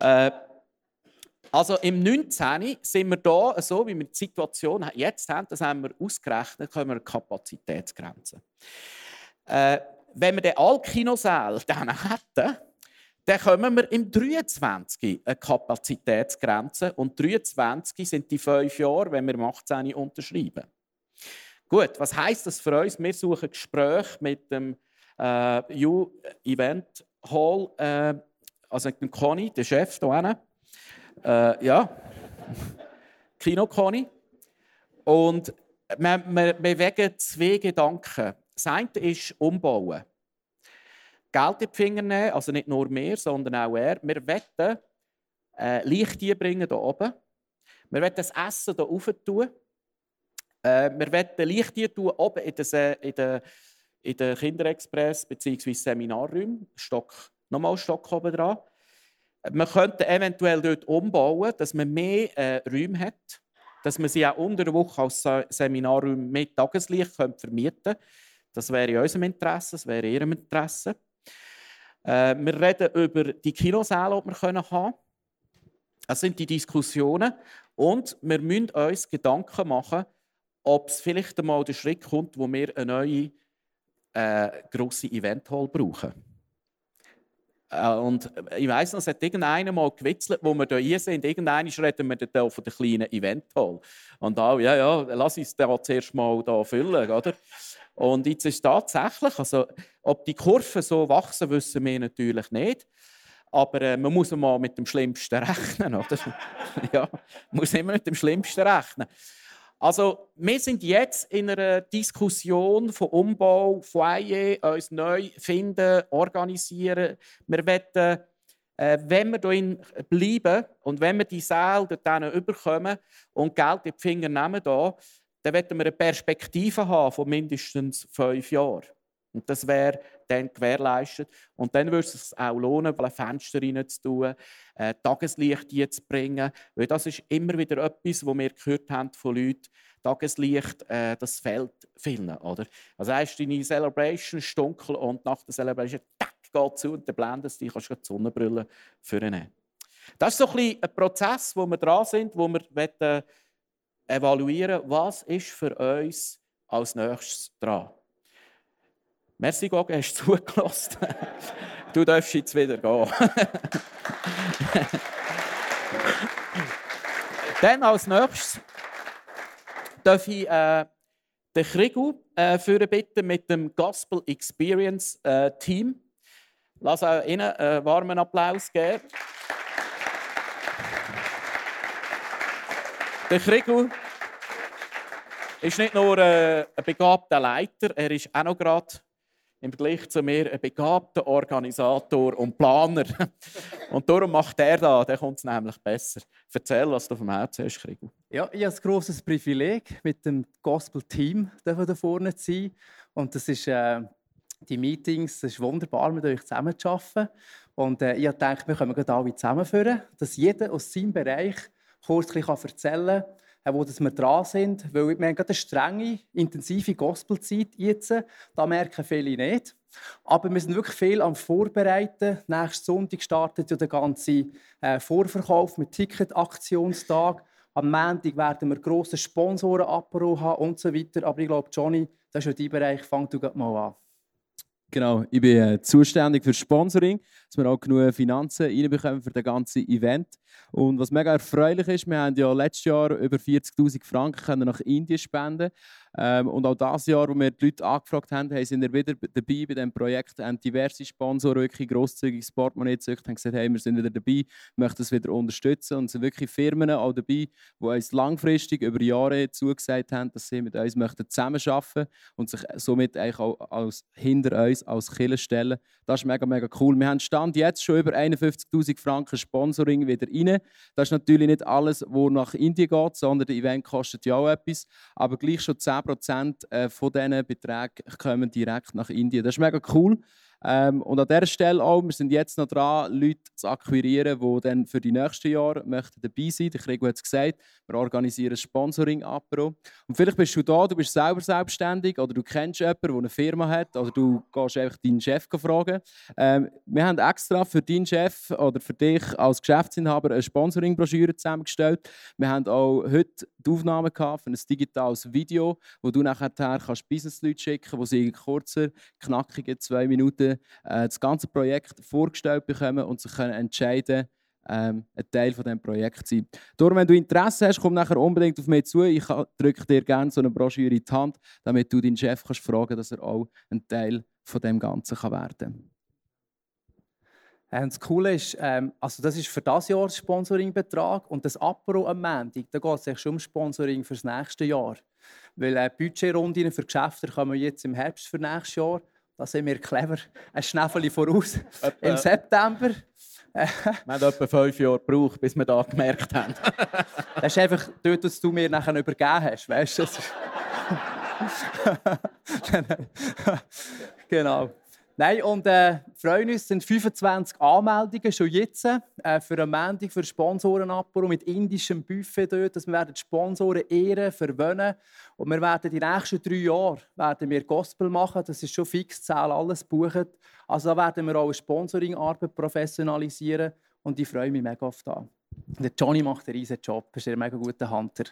A: Äh, also im 19. sind wir da, so wie wir die Situation jetzt haben, das haben wir ausgerechnet, können wir eine Kapazitätsgrenze. Äh, wenn wir den alle Kinosäle dann hätten, dann kommen wir im 23. eine Kapazitätsgrenze. Und 23 sind die fünf Jahre, wenn wir im 18. unterschreiben. Gut, was heißt das für uns? Wir suchen Gespräche mit dem äh, U-Event Hall, äh, also mit dem Conny, der Chef hier äh, ja, [LAUGHS] Kino Conny. Und wir, wir bewegen zwei Gedanken. Das eine ist umbauen. Geld in die Finger nehmen, also nicht nur wir, sondern auch er. Wir wollen äh, Licht bringen hier oben. Wir wollen das Essen hier rauf tun. Äh, wir wollen Licht tun oben in den, in in Kinderexpress bzw. Seminarräumen. Stock, nochmal Stock oben dran. Wir könnten eventuell dort umbauen, dass man mehr äh, Räume hat, dass man sie auch unter der Woche als Seminarräume mit Tageslicht vermieten könnte. Das wäre in unserem Interesse, das wäre in Ihrem Interesse. Äh, wir reden über die Kinosäle, die wir haben können. Das sind die Diskussionen. Und wir müssen uns Gedanken machen, ob es vielleicht einmal der Schritt kommt, wo wir eine neue äh, grosse Eventhall brauchen. Äh, und ich weiss noch, es hat irgendeiner mal gewitzelt, wo wir hier sind. Irgendeiner reden wir dann von der kleinen Eventhall. Und auch, ja, ja, lass uns da zuerst mal da füllen, oder? Und jetzt ist tatsächlich, also, ob die Kurven so wachsen, wissen wir natürlich nicht. Aber äh, man muss mal mit dem Schlimmsten [LAUGHS] rechnen, oder? [LAUGHS] ja, man muss immer mit dem Schlimmsten rechnen. Also, wir sind jetzt in einer Diskussion von Umbau, Foyer, uns neu finden, organisieren. Wir wollen, äh, wenn wir hier bleiben und wenn wir die Säle dort überkommen und Geld in die Finger nehmen, da, dann wollen wir eine Perspektive haben von mindestens fünf Jahren. Und das wäre dann gewährleistet. Und dann würde es sich auch lohnen, ein Fenster reinzutun, äh, Tageslicht hier zu bringen. Weil das ist immer wieder etwas, was wir gehört haben von Leuten, Tageslicht, äh, das fehlt vielen. Oder? Also heißt deine Celebration ist dunkel und nach der Celebration tack, geht zu und dann blendest du dich, kannst du die Sonnenbrille vornehmen. Das ist so ein, ein Prozess, wo wir dran sind, wo wir wollen, evaluieren, was ist für uns als nächstes dran. Merci, Goge, hast du [LAUGHS] zugelassen. du darfst jetzt wieder gehen. [LAUGHS] Dann als nächstes darf ich äh, den Krigu äh, führen bitten mit dem Gospel Experience äh, Team. Lass auch Ihnen einen warmen Applaus geben. Der Krigu ist nicht nur äh, ein begabter Leiter, er ist auch noch gerade im Vergleich zu mir ein begabter Organisator und Planer. [LAUGHS] Und darum macht er da, der kommt es nämlich besser. Erzähl, was du vom Herzen hast, Krigu.
H: Ja, ich habe ein grosses Privileg, mit dem Gospel-Team da vorne zu sein. Und das ist äh, die Meetings, es ist wunderbar, mit euch zusammen zu arbeiten. Und äh, ich denke, wir können gerade alle zusammenführen, dass jeder aus seinem Bereich kurz erzählen kann, wo wir dran sind. Weil wir haben gerade eine strenge, intensive Gospelzeit jetzt. Da merken viele nicht. Aber wir sind wirklich viel am Vorbereiten. Nächsten Sonntag startet ja der ganze äh, Vorverkauf mit Ticketaktionstag. Am Montag werden wir grosse Sponsoren haben und so weiter. Aber ich glaube, Johnny, das ist ja dein Bereich. Fang du mal an.
I: Genau, ich bin äh, zuständig für Sponsoring, dass wir auch genug Finanzen reinbekommen für das ganze Event. Und was mega erfreulich ist, wir haben ja letztes Jahr über 40'000 Franken nach Indien spenden ähm, und auch dieses Jahr, wo wir die Leute angefragt haben, sind wir wieder dabei bei diesem Projekt. Haben diverse Sponsoren wirklich grosszügig das Portemonnaie gezückt, haben gesagt, hey, wir sind wieder dabei, möchten es wieder unterstützen. Und es sind wirklich Firmen auch dabei, die uns langfristig über Jahre zugesagt haben, dass sie mit uns möchten zusammenarbeiten und sich somit eigentlich auch als, hinter uns als Killer stellen. Das ist mega, mega cool. Wir haben Stand jetzt schon über 51'000 Franken Sponsoring wieder rein. Das ist natürlich nicht alles, was nach Indien geht, sondern das Event kostet ja auch etwas. Aber gleich schon 10 10% äh, von diesen Beträgen kommen direkt nach Indien. Das ist mega cool. Ähm, und an dieser Stelle auch, wir sind jetzt noch dran, Leute zu akquirieren, die dann für die nächsten Jahre möchten dabei sein möchten. Der Krieg hat es gesagt, wir organisieren ein Sponsoring-Apro. Und vielleicht bist du da, du bist selber selbstständig oder du kennst jemanden, der eine Firma hat oder du gehst einfach deinen Chef fragen. Ähm, wir haben extra für deinen Chef oder für dich als Geschäftsinhaber eine Sponsoring-Broschüre zusammengestellt. Wir haben auch heute Aufnahme gehabt für ein digitales Video, wo du nachher kannst Business-Leute schicken wo sie in kurzer, knackigen zwei Minuten äh, das ganze Projekt vorgestellt bekommen und sich können entscheiden ähm, ein Teil von diesem Projekt sein. Darum, wenn du Interesse hast, komm nachher unbedingt auf mich zu. Ich drücke dir gerne so eine Broschüre in die Hand, damit du deinen Chef kannst fragen dass er auch ein Teil von dem Ganzen kann werden.
H: Äh, und das Coole ist, ähm, also das ist für das Jahr der Sponsoringbetrag und das Apro am Montag, da geht es schon um Sponsoring für das nächste Jahr. Weil äh, Budgetrunden für Geschäfte kommen jetzt im Herbst für nächstes Jahr. Da sind wir clever, ein Schnäffeli [LAUGHS] voraus. Im September.
A: wir haben etwa fünf Jahre gebraucht, bis wir das gemerkt haben. [LAUGHS]
H: das ist einfach dort, was du mir nachher übergeben hast. Weißt du? [LAUGHS] genau. Nein, und äh, freuen uns, sind 25 Anmeldungen schon jetzt äh, für eine Mendung für Sponsorenabbau mit indischem Buffet dort. Dass wir werden Sponsoren ehren, verwöhnen. Und wir werden die nächsten drei Jahre werden wir Gospel machen. Das ist schon fix, zähl alles buchen. Also da werden wir auch eine Sponsoringarbeit professionalisieren. Und ich freue mich mega auf das. Der Johnny macht einen riesen Job. Er ist ein mega guter Hunter.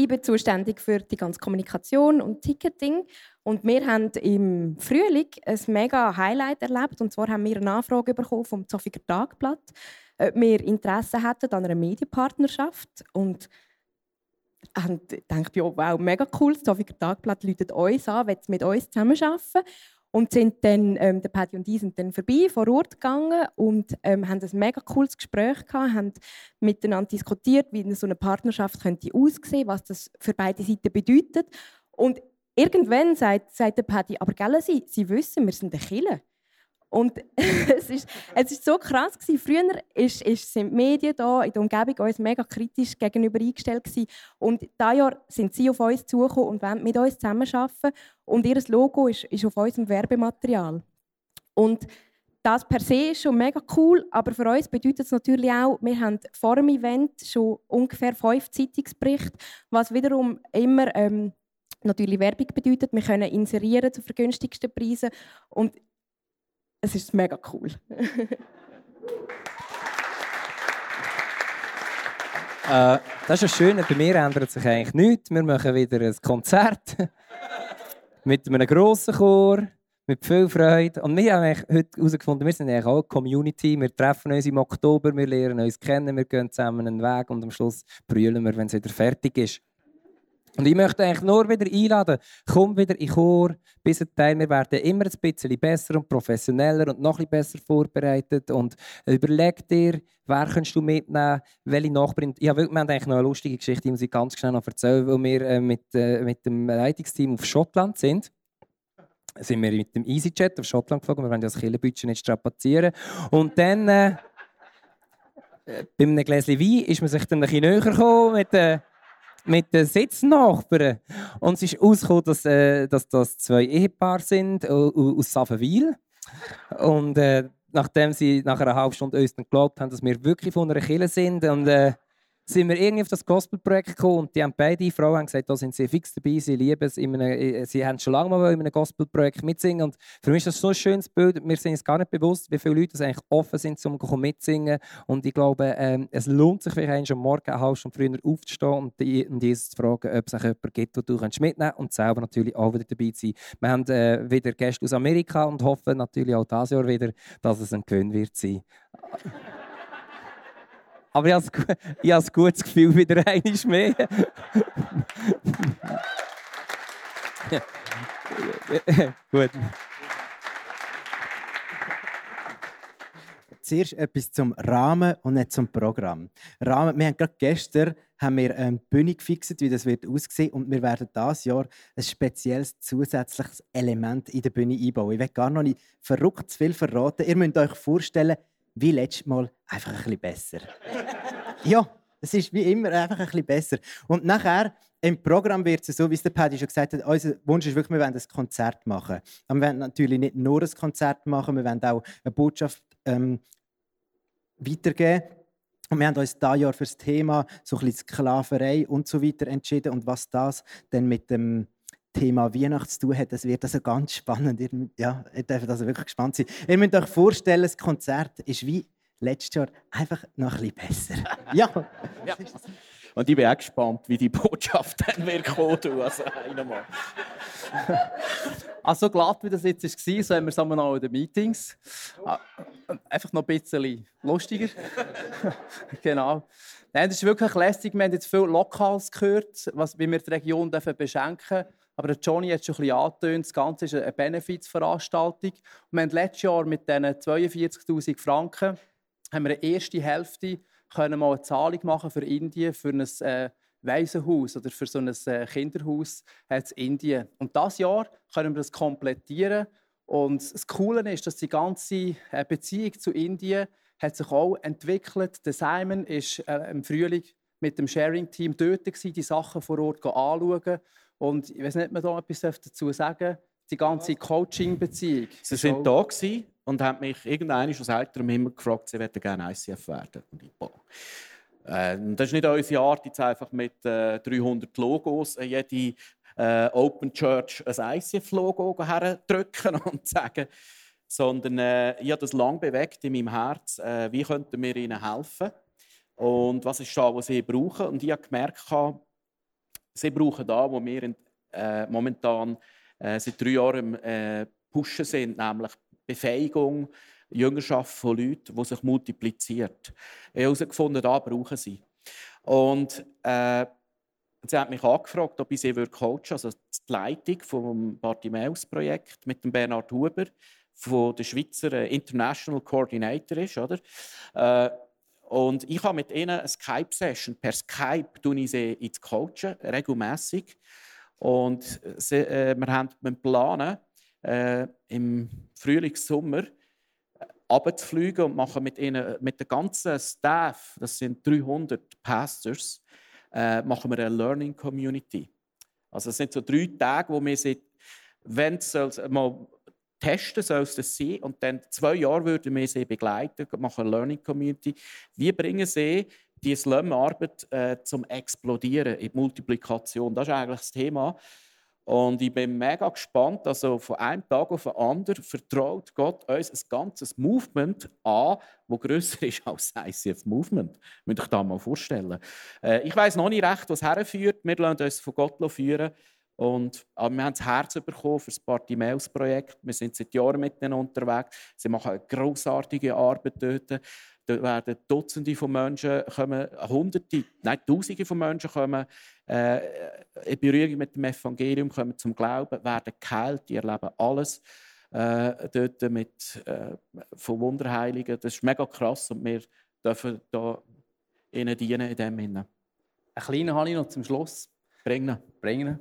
J: Ich bin zuständig für die ganze Kommunikation und Ticketing. Und wir haben im Frühling ein mega Highlight erlebt. Und zwar haben wir eine Anfrage bekommen vom Zofiger Tagblatt, ob wir Interesse hätten an einer Medienpartnerschaft. Und haben gedacht, ja, wow, mega cool, das Zofiger Tagblatt läutet uns an, will mit uns zusammenarbeiten. Und sind dann, ähm, der Paddy und ich sind dann vorbei, vor Ort gegangen und ähm, haben ein mega cooles Gespräch gehabt, haben miteinander diskutiert, wie so eine Partnerschaft könnte aussehen, was das für beide Seiten bedeutet. Und irgendwann sagt, sagt der Paddy, aber gell, sie, sie wissen, wir sind ein Killer. Und [LAUGHS] es ist, es ist so krass gewesen. Früher ist, ist, sind die Medien da in der Umgebung uns mega kritisch gegenüber eingestellt gewesen. Und dieses Jahr sind sie auf uns zugekommen und wollen mit uns zusammenarbeiten. Und ihr Logo ist, ist auf unserem Werbematerial. Und das per se ist schon mega cool, aber für uns bedeutet es natürlich auch, wir haben vor dem Event schon ungefähr fünf Zeitungsberichte, was wiederum immer ähm, natürlich Werbung bedeutet. Wir können inserieren zu vergünstigsten Preisen und es ist mega cool.
F: äh, das ist ja schön, bei mir ändert sich eigentlich nichts. Wir machen wieder ein Konzert [LAUGHS] mit einem grossen Chor, mit viel Freude. Und wir haben heute herausgefunden, wir sind eigentlich auch eine Community. Wir treffen uns im Oktober, wir lernen uns kennen, wir gehen zusammen einen Weg und am Schluss brüllen wir, wenn es wieder fertig ist. Und ich möchte eigentlich nur wieder einladen, komm wieder in Chor, bis Teil. Wir werden immer ein bisschen besser und professioneller und noch ein besser vorbereitet. Und überleg dir, wer kannst du mitnehmen, welche Nachbarn. Ja, wir haben eigentlich noch eine lustige Geschichte, die muss ich ganz schnell noch erzählen, weil wir äh, mit, äh, mit dem Leitungsteam auf Schottland sind sind wir mit dem EasyJet auf Schottland geflogen. Wir wollen das Killenbudget nicht strapazieren. Und dann, äh, äh, bei einem Gläschen Wein, ist man sich dann ein bisschen näher gekommen mit, äh, mit den Sitznachbarn. Und es ist herausgekommen, dass, äh, dass das zwei Ehepaare sind äh, aus Savenwil. Und äh, nachdem sie nach einer halben Stunde uns dann geglaubt haben, dass wir wirklich von einer Kille sind und äh, sind wir irgendwie auf das Gospelprojekt gekommen und die haben beide Frauen haben gesagt, da sind sie fix dabei, sie lieben es, in einem, äh, sie haben schon lange mal in einem Gospelprojekt mitsingen und für mich ist das so ein schönes Bild, wir sind uns gar nicht bewusst, wie viele Leute eigentlich offen sind, um mitzusingen und ich glaube, ähm, es lohnt sich vielleicht am Morgen eine halbe Stunde früher aufzustehen und, die, und Jesus zu fragen, ob es auch jemanden gibt, den du mitnehmen kannst und selber natürlich auch wieder dabei sein. Wir haben äh, wieder Gäste aus Amerika und hoffen natürlich auch dieses Jahr wieder, dass es ein Gewinn wird sein. Aber ich habe, ein gutes Gefühl, wieder einmal mehr. [LAUGHS] Gut.
K: Zuerst etwas zum Rahmen und nicht zum Programm. Rahmen, wir haben gerade gestern haben wir eine Bühne gefixt, wie das wird aussehen und wir werden dieses Jahr ein spezielles zusätzliches Element in der Bühne einbauen. Ich will gar noch nicht verrückt zu viel verraten. Ihr müsst euch vorstellen, wie letztes Mal einfach ein bisschen besser. [LAUGHS] ja, es ist wie immer einfach ein bisschen besser. Und nachher im Programm wird es so, wie es der Paddy schon gesagt hat, unser Wunsch ist wirklich, wir wollen ein Konzert machen. Aber wir wollen natürlich nicht nur ein Konzert machen, wir wollen auch eine Botschaft ähm, weitergeben. Und wir haben uns dieses Jahr für das Thema so ein bisschen Sklaverei und so weiter entschieden und was das dann mit dem Thema Weihnachten zu tun hat, das wird also ganz spannend. Ihr, ja, ihr dürft also wirklich gespannt sein. Ihr müsst euch vorstellen, das Konzert ist wie letztes Jahr einfach noch ein bisschen besser. [LAUGHS] ja.
A: ja. Und ich bin auch gespannt, wie die Botschaft [LAUGHS] dann wird kommen. Also, einmal.
H: also glatt, wie das jetzt war, so haben wir es auch in den Meetings. Ah, einfach noch ein bisschen lustiger. [LAUGHS] genau. Nein, das ist wirklich lästig. Wir haben jetzt viel Lokals gehört, was, wie wir die Region beschenken dürfen. Aber Johnny hat schon bisschen angetönt, das Ganze ist eine Benefizveranstaltung. wir haben letztes Jahr mit diesen 42'000 Franken haben wir eine erste Hälfte können mal eine Zahlung machen für Indien, für ein äh, Waisenhaus oder für so ein äh, Kinderhaus in Indien. Und das Jahr können wir das komplettieren. Und das Coole ist, dass die ganze äh, Beziehung zu Indien hat sich auch entwickelt. Der Simon ist äh, im Frühling mit dem Sharing-Team dort gewesen, die Sachen vor Ort anschauen. Und ich weiß nicht, ob man da etwas dazu sagen die ganze Coaching-Beziehung.
A: Sie sind da gewesen und haben mich irgendwann aus älterem Himmel gefragt, sie möchten gerne ICF werden. Und ich, boah. Äh, das ist nicht unsere Art, jetzt einfach mit äh, 300 Logos äh, jede äh, Open Church ein ICF-Logo herzudrücken [LAUGHS] und zu sagen, sondern äh, ich habe das lange bewegt in meinem Herz, äh, wie könnten wir ihnen helfen und was ist da, was sie brauchen. Und ich habe gemerkt, sie brauchen da, wo wir in, äh, momentan äh, seit drei Jahren äh, pushen sind, nämlich Befähigung, Jüngerschaft von Leuten, die sich multipliziert. Ich habe herausgefunden, da brauchen sie. Und äh, sie hat mich angefragt, ob ich sie coachen also die Leitung vom Bartimäus-Projekt mit dem Bernhard Huber, von der Schweizer äh, International Coordinator ist, oder? Äh, und ich habe mit ihnen eine Skype-Session. Per Skype tue ich sie ins Coachen, regelmäßig. Und sie, äh, wir haben einen Plan, äh, im Frühling, Sommer abzufliegen und machen mit ihnen, mit dem ganzen Staff, das sind 300 Pastors, äh, machen wir eine Learning Community. Also es sind so drei Tage, wo wir sie, wenn es mal testen soll es das sein und dann zwei Jahre würden wir sie begleiten, machen eine Learning Community. Wie bringen sie die Slum-Arbeit äh, zum Explodieren in die Multiplikation? Das ist eigentlich das Thema. Und ich bin mega gespannt. Also von einem Tag auf den anderen vertraut Gott uns ein ganzes Movement an, das grösser ist als das ICF-Movement. Müsst ihr euch das mal vorstellen. Äh, ich weiß noch nicht recht, was herführt. Wir lassen uns von Gott führen. Und, aber wir haben das Herz bekommen für das Party-Mails-Projekt. Wir sind seit Jahren mit ihnen unterwegs. Sie machen eine grossartige Arbeit dort. Da werden Dutzende von Menschen kommen, Hunderte, nein, Tausende von Menschen kommen äh, in Berührung mit dem Evangelium, kommen zum Glauben, werden geheilt, die erleben alles äh, dort mit, äh, von Wunderheiligen. Das ist mega krass und wir dürfen da ihnen dienen in dem Sinne.
H: Ein kleiner habe ich noch zum Schluss.
A: Bringen.
H: Bringen.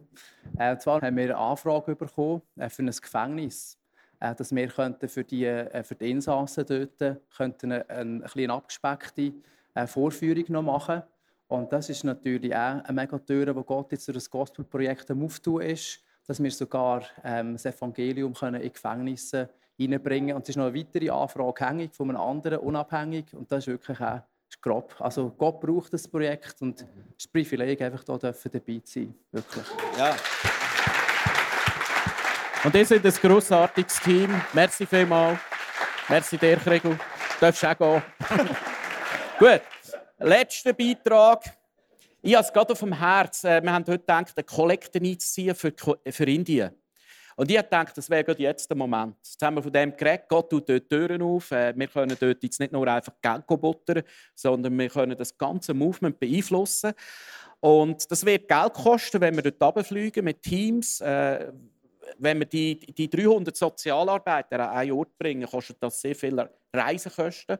H: Äh, zwar haben wir eine Anfrage bekommen äh, für ein Gefängnis äh, dass wir könnten für, die, äh, für die Insassen dort könnten eine, eine, eine abgespeckte äh, Vorführung noch machen und das ist natürlich auch eine mega Tür, wo Gott jetzt durch das Gospelprojekt am Auftun ist, dass wir sogar ähm, das Evangelium können in Gefängnisse hineinbringen können. Und es ist noch eine weitere Anfrage hängig von einem anderen, unabhängig. Und das ist wirklich auch ist grob. Also Gott braucht das Projekt und es ist ein Privileg, einfach hier dabei zu sein. Wirklich.
A: Ja. Und ihr seid ein grossartiges Team. Merci vielmals. Merci dir, Kriegel. Du darfst auch gehen. [LAUGHS] Gut, letzter Beitrag. Ich habe es gerade auf dem Herz. Äh, wir haben heute gedacht, eine Kollekte einzuziehen für, für Indien. Und ich gedacht, das wäre gerade jetzt der Moment. Jetzt haben wir von dem geredet, Gott tut dort Türen auf. Äh, wir können dort jetzt nicht nur einfach Geld buttern, sondern wir können das ganze Movement beeinflussen. Und das wird Geld kosten, wenn wir dort runterfliegen mit Teams. Äh, wenn wir die, die 300 Sozialarbeiter an einen Ort bringen, kostet das sehr viele Reisekosten.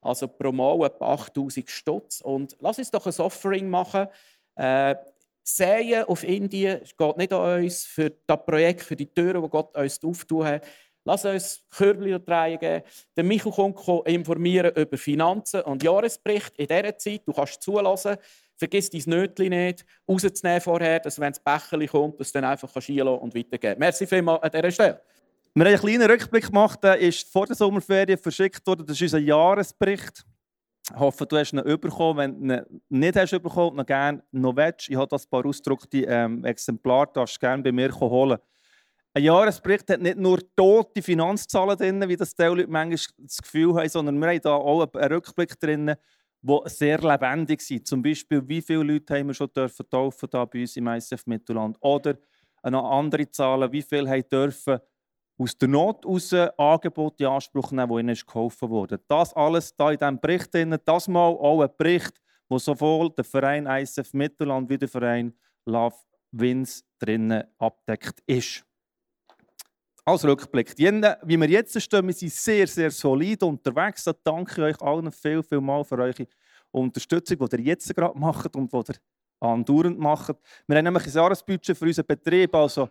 A: Also pro Mal etwa 8000 Stutz. Und lass uns doch ein Offering machen. Äh, Säen auf Indien geht nicht an uns für das Projekt, für die Türen, die Gott uns auftun hat. Lass uns Körbchen geben. Der Michael kommt informieren über Finanzen und Jahresbericht in dieser Zeit. Du kannst zulassen. Vergiss dein Nötchen nicht rauszunehmen vorher, dass wenn das Becherchen kommt, dass du dann einfach einlassen und weitergeben Merci vielmals an dieser Stelle.
L: Wir haben einen kleinen Rückblick gemacht, der ist vor der Sommerferien verschickt worden. Das ist unser Jahresbericht. Ich hoffe, du hast ihn bekommen. Wenn du ihn nicht hast bekommen, dann gerne noch willst. Ich habe das paar ausgedruckte ähm, Exemplare, das du gerne bei mir holen. Ein Jahresbericht hat nicht nur tote Finanzzahlen drin, wie das die Leute manchmal das Gefühl haben, sondern wir haben hier auch einen Rückblick drin, der sehr lebendig ist. Zum Beispiel, wie viele Leute haben wir schon dürfen taufen da bei uns im ICF Mittelland? Oder noch andere Zahlen, wie viele haben dürfen aus der Not heraus Angebote in Anspruch nehmen, die ihnen geholfen wurden. Das alles da in diesem Bericht, drin, das mal auch ein Bericht, wo sowohl der Verein ISF Mittelland wie der Verein Love Wins drinnen abdeckt ist. Als Rückblick. Wie wir jetzt stehen, wir sind sehr, sehr solid unterwegs. Da danke ich euch allen viel, viel mal für eure Unterstützung, die ihr jetzt gerade macht und die ihr andauernd macht. Wir haben nämlich ein Jahresbudget für unseren Betrieb, also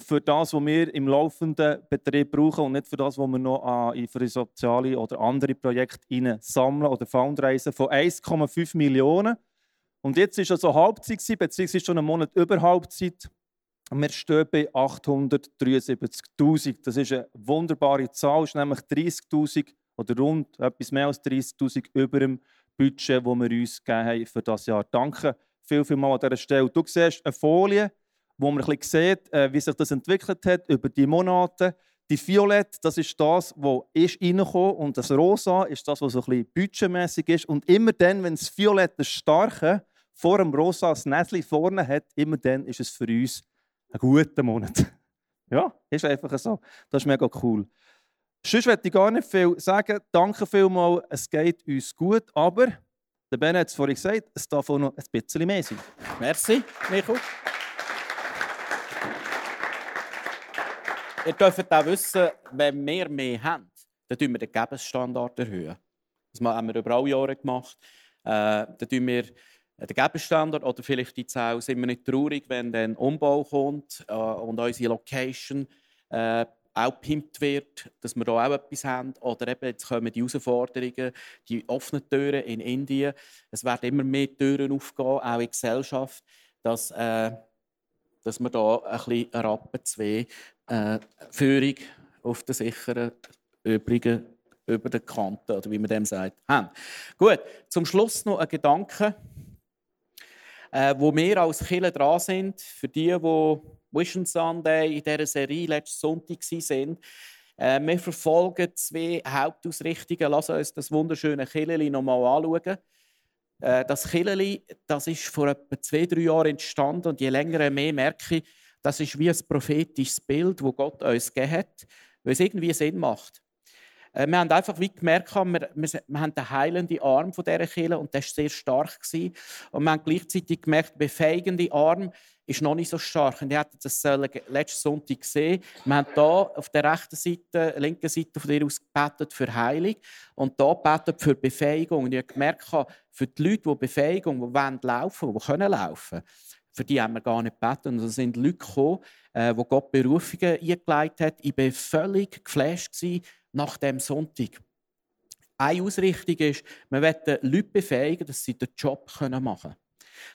L: für das, was wir im laufenden Betrieb brauchen und nicht für das, was wir noch für soziale oder andere Projekte sammeln oder fundraisen, von 1,5 Millionen. Und jetzt ist also Halbzeit, beziehungsweise schon einen Monat über Halbzeit. Wir stehen bei 873.000. Das ist eine wunderbare Zahl, ist nämlich 30.000 oder rund etwas mehr als 30.000 über dem Budget, das wir uns gegeben haben für das Jahr. Danke viel, viel mal an dieser Stelle. Du siehst eine Folie, wo man ein bisschen sieht, äh, wie sich das entwickelt hat über die Monate. Die Violett, das ist das, was ist und das Rosa ist das, was so ein bisschen budgetmäßig ist. Und immer dann, wenn das Violett das Starke vor dem Rosa das Näschen vorne hat, immer dann ist es für uns ein guter Monat. [LAUGHS] ja, ist einfach so. Das ist mega cool. Sonst möchte ich gar nicht viel sagen. Danke vielmals, es geht uns gut, aber der Ben hat es vorhin gesagt, es darf auch noch ein bisschen mehr sein.
A: Merci, Michael. Ihr dürft auch wissen, wenn wir mehr haben, dann erhöhen wir den Gebensstandard. Erhöhen. Das haben wir über alle Jahre gemacht. Äh, dann erhöhen wir den Gebensstandard oder vielleicht jetzt auch, sind wir nicht traurig, wenn dann Umbau kommt äh, und unsere Location äh, auch gepimpt wird, dass wir da auch etwas haben. Oder eben, jetzt kommen die Herausforderungen, die offenen Türen in Indien. Es werden immer mehr Türen aufgehen, auch in Gesellschaft, dass, äh, dass wir da ein bisschen Rappen zwei äh, Führung auf der sicheren übrigen über den Kanten, oder wie man dem sagt, haben. Gut, zum Schluss noch ein Gedanke, äh, wo wir als Killer dran sind, für die, die Vision Sunday in dieser Serie letzten Sonntag waren. Äh, wir verfolgen zwei Hauptausrichtungen. Lass uns das wunderschöne Killerli noch mal anschauen. Äh, das Killerli, das ist vor etwa zwei, drei Jahren entstanden und je länger mehr merke ich, das ist wie ein prophetisches Bild, das Gott uns gegeben hat, weil es irgendwie Sinn macht. Äh, wir haben einfach wie gemerkt, wir, wir, wir haben den heilenden Arm von dieser Kirche und der war sehr stark. Gewesen. Und wir haben gleichzeitig gemerkt, der befähigende Arm ist noch nicht so stark. Und ihr habt das letzten Sonntag gesehen. Wir haben hier auf der rechten Seite, linken Seite von dir aus gebetet für Heilung und hier gebetet für Befähigung. Und ich habe gemerkt, für die Leute, die Befähigung, die wollen laufen, die können laufen, für die haben wir gar nicht gebeten. Und da sind Leute gekommen, äh, wo Gott Berufungen eingeleitet hat. Ich war völlig geflasht nach dem Sonntag. Eine Ausrichtung ist, wir wollen Leute befähigen, dass sie den Job machen können.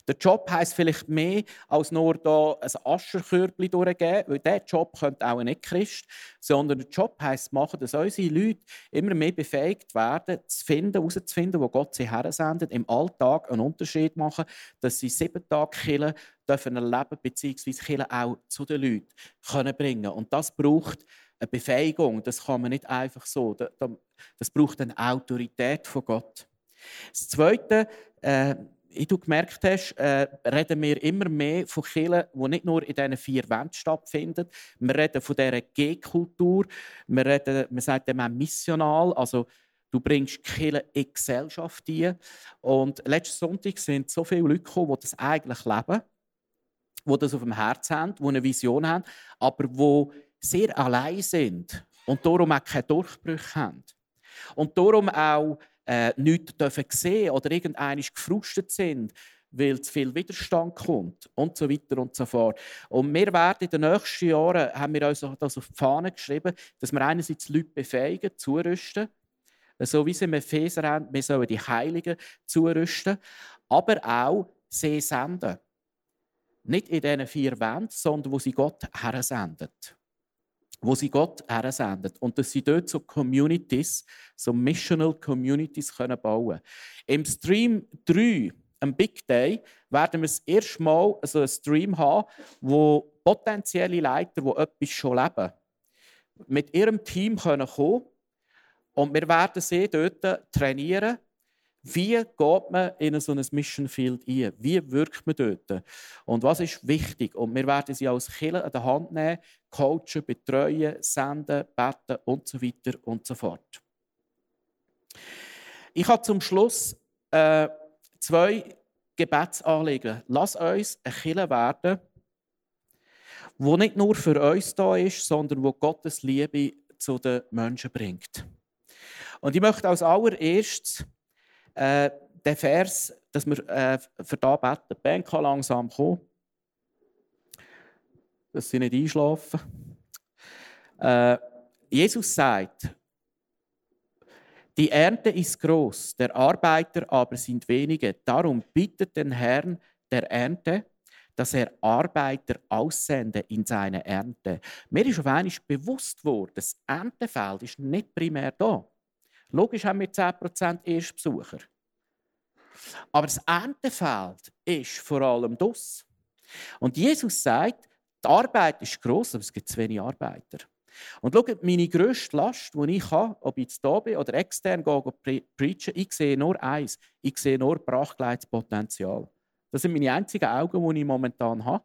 A: Der Job heisst vielleicht mehr, als nur hier ein Ascherkörbchen durchgeben, weil dieser Job könnte auch nicht Christ, sondern der Job heisst machen, dass unsere Leute immer mehr befähigt werden, zu finden, herauszufinden, wo Gott sie hersendet, im Alltag einen Unterschied machen, dass sie sieben Tage killen dürfen erleben, beziehungsweise killen auch zu den Leuten können bringen. Und das braucht eine Befähigung, das kann man nicht einfach so. Das braucht eine Autorität von Gott. Das Zweite, äh, wie du gemerkt hast, äh, reden wir immer mehr von Kirchen, die nicht nur in diesen vier Wänden stattfinden. Wir reden von dieser G-Kultur. Wir, reden, wir sagen missional. Also, du bringst Kirche in die Gesellschaft ein. Und letzten Sonntag sind so viele Leute gekommen, die das eigentlich leben, die das auf dem Herzen haben, die eine Vision haben, aber die sehr allein sind und darum auch keine Durchbrüche haben. Und darum auch äh, nichts dürfen sehen oder irgendeinisch gefrustet sind, weil zu viel Widerstand kommt und so weiter und so fort. Und wir werden in den nächsten Jahren, haben wir uns das auf die Fahne geschrieben, dass wir einerseits Leute befähigen, zurüsten, so wie sie im Epheser haben, wir sollen die Heiligen zurüsten, aber auch sie senden. Nicht in diesen vier Wänden, sondern wo sie Gott hersendet wo sie Gott hersendet. Und dass sie dort so Communities, so Missional Communities können bauen Im Stream 3, am Big Day, werden wir das erste Mal so einen Stream haben, wo potenzielle Leiter, die etwas schon leben, mit ihrem Team kommen können. Und wir werden sie dort trainieren, wie geht man in so ein Mission Field ein? Wie wirkt man dort? Und was ist wichtig? Und wir werden sie als Killer an der Hand nehmen, coachen, betreuen, senden, beten und so weiter und so fort. Ich habe zum Schluss äh, zwei Gebetsanliegen. Lass uns ein Killer werden, wo nicht nur für uns da ist, sondern wo Gottes Liebe zu den Menschen bringt. Und ich möchte als allererstes äh, der Vers, dass wir äh, für da beten. Die Band kann langsam kommen, dass sie nicht einschlafen. Äh, Jesus sagt, die Ernte ist groß, der Arbeiter aber sind wenige. Darum bittet den Herrn der Ernte, dass er Arbeiter aussende in seine Ernte. Mir ist auf einmal bewusst worden, das Erntefeld ist nicht primär da. Logisch haben wir 10% Erstbesucher. Aber das Erntefeld ist vor allem das. Und Jesus sagt, die Arbeit ist gross, aber es gibt zu wenig Arbeiter. Und schaut, meine grösste Last, die ich habe, ob ich jetzt hier bin oder extern gehe, preachen, ich sehe nur eins. Ich sehe nur brachgeleites Potenzial. Das sind meine einzigen Augen, die ich momentan habe.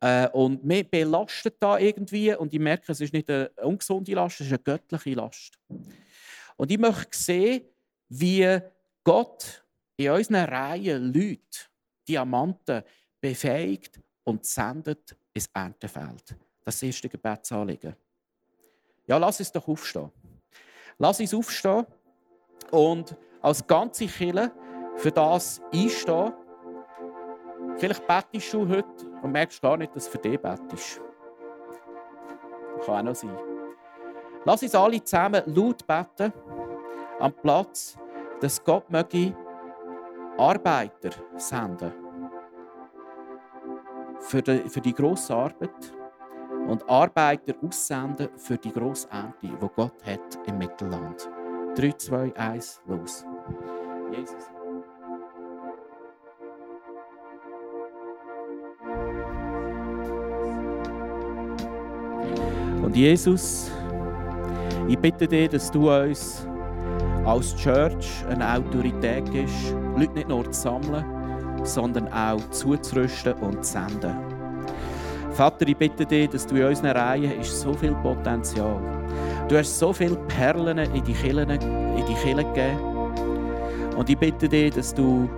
A: Äh, und mich belastet da irgendwie und ich merke, es ist nicht eine ungesunde Last, es ist eine göttliche Last. Und ich möchte sehen, wie Gott in unseren Reihen Leute, Diamanten, befähigt und sendet ins Erntefeld. Das ist das erste Gebetsanliegen. Ja, lass uns doch aufstehen. Lass uns aufstehen und als ganze Kille für das einstehen. Vielleicht bettest du heute und merkst gar nicht, dass du für dich bettest. Kann auch noch sein. Lass uns alle zusammen laut beten am Platz, dass Gott möge Arbeiter senden für die, für die grosse Arbeit und Arbeiter aussenden für die grosse Ernte, die Gott hat im Mittelland. 3, 2, 1, los. Jesus. Und Jesus, ich bitte dich, dass du uns als Church eine Autorität gibst, Leute nicht nur zu sammeln, sondern auch zuzurüsten und zu senden. Vater, ich bitte dich, dass du in unseren Reihen ist so viel Potenzial. Du hast so viele Perlen in die Kirchen, in die Kirchen gegeben. Und ich bitte dich, dass du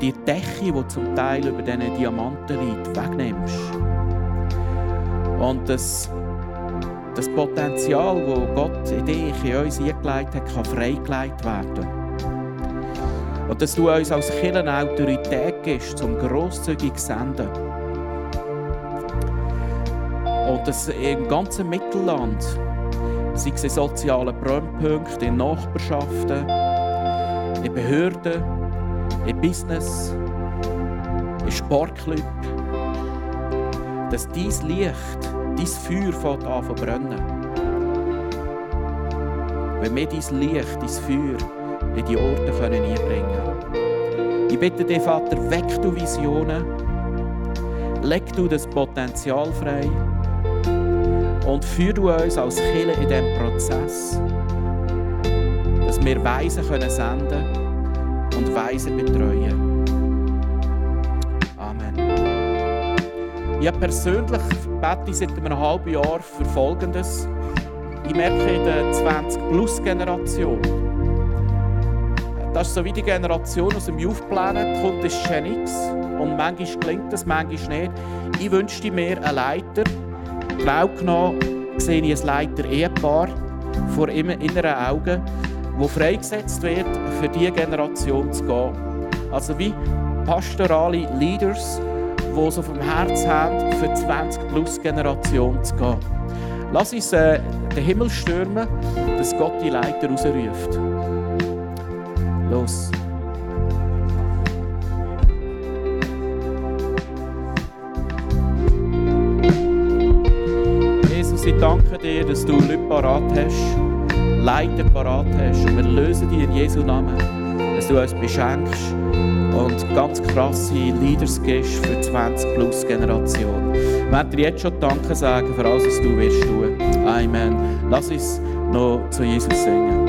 A: die Decke, die zum Teil über diesen Diamanten liegt, wegnimmst. Und dass das Potenzial, das Gott in dich, in uns eingelegt hat, kann freigelegt werden. Und dass du uns als Kirche Autorität gibst, zum grosszügig senden. Und dass im ganzen Mittelland, sei es in sozialen Brennpunkten, in Nachbarschaften, in Behörden, in Business, Sportclub, dass dein Licht, dein Feuer fängt an zu brennen. Wenn wir dein Licht, dein Feuer in die Orte können einbringen können. Ich bitte dich, Vater, weck du Visionen, leg du das Potenzial frei und führ du uns als Kirche in diesem Prozess, dass wir Weise können senden und Weise betreuen. Amen. Ich habe persönlich bete seit einem halben Jahr für Folgendes. Ich merke in der 20-Plus-Generation, das ist so wie die Generation aus dem Youth Planet, kommt das schon nichts. Und manchmal klingt das, manchmal nicht. Ich wünschte mir einen Leiter. Genau genommen sehe ich ein Leiter-Ehepaar vor inneren Augen, wo freigesetzt wird, für diese Generation zu gehen. Also wie pastorale Leaders, die auf dem Herz haben, für die 20-Plus-Generation zu gehen. Lass uns äh, den Himmel stürmen, dass Gott die Leiter rausruft. Los. Jesus, ich danke dir, dass du Leute parat hast, Leiter parat hast. Und wir lösen dir in Jesu Namen, dass du uns beschenkst und ganz krasse Leaders gibst für die 20-Plus-Generation. Ich möchte dir jetzt schon Danke sagen für alles, was du wirst tun. Amen. Lass uns noch zu Jesus singen.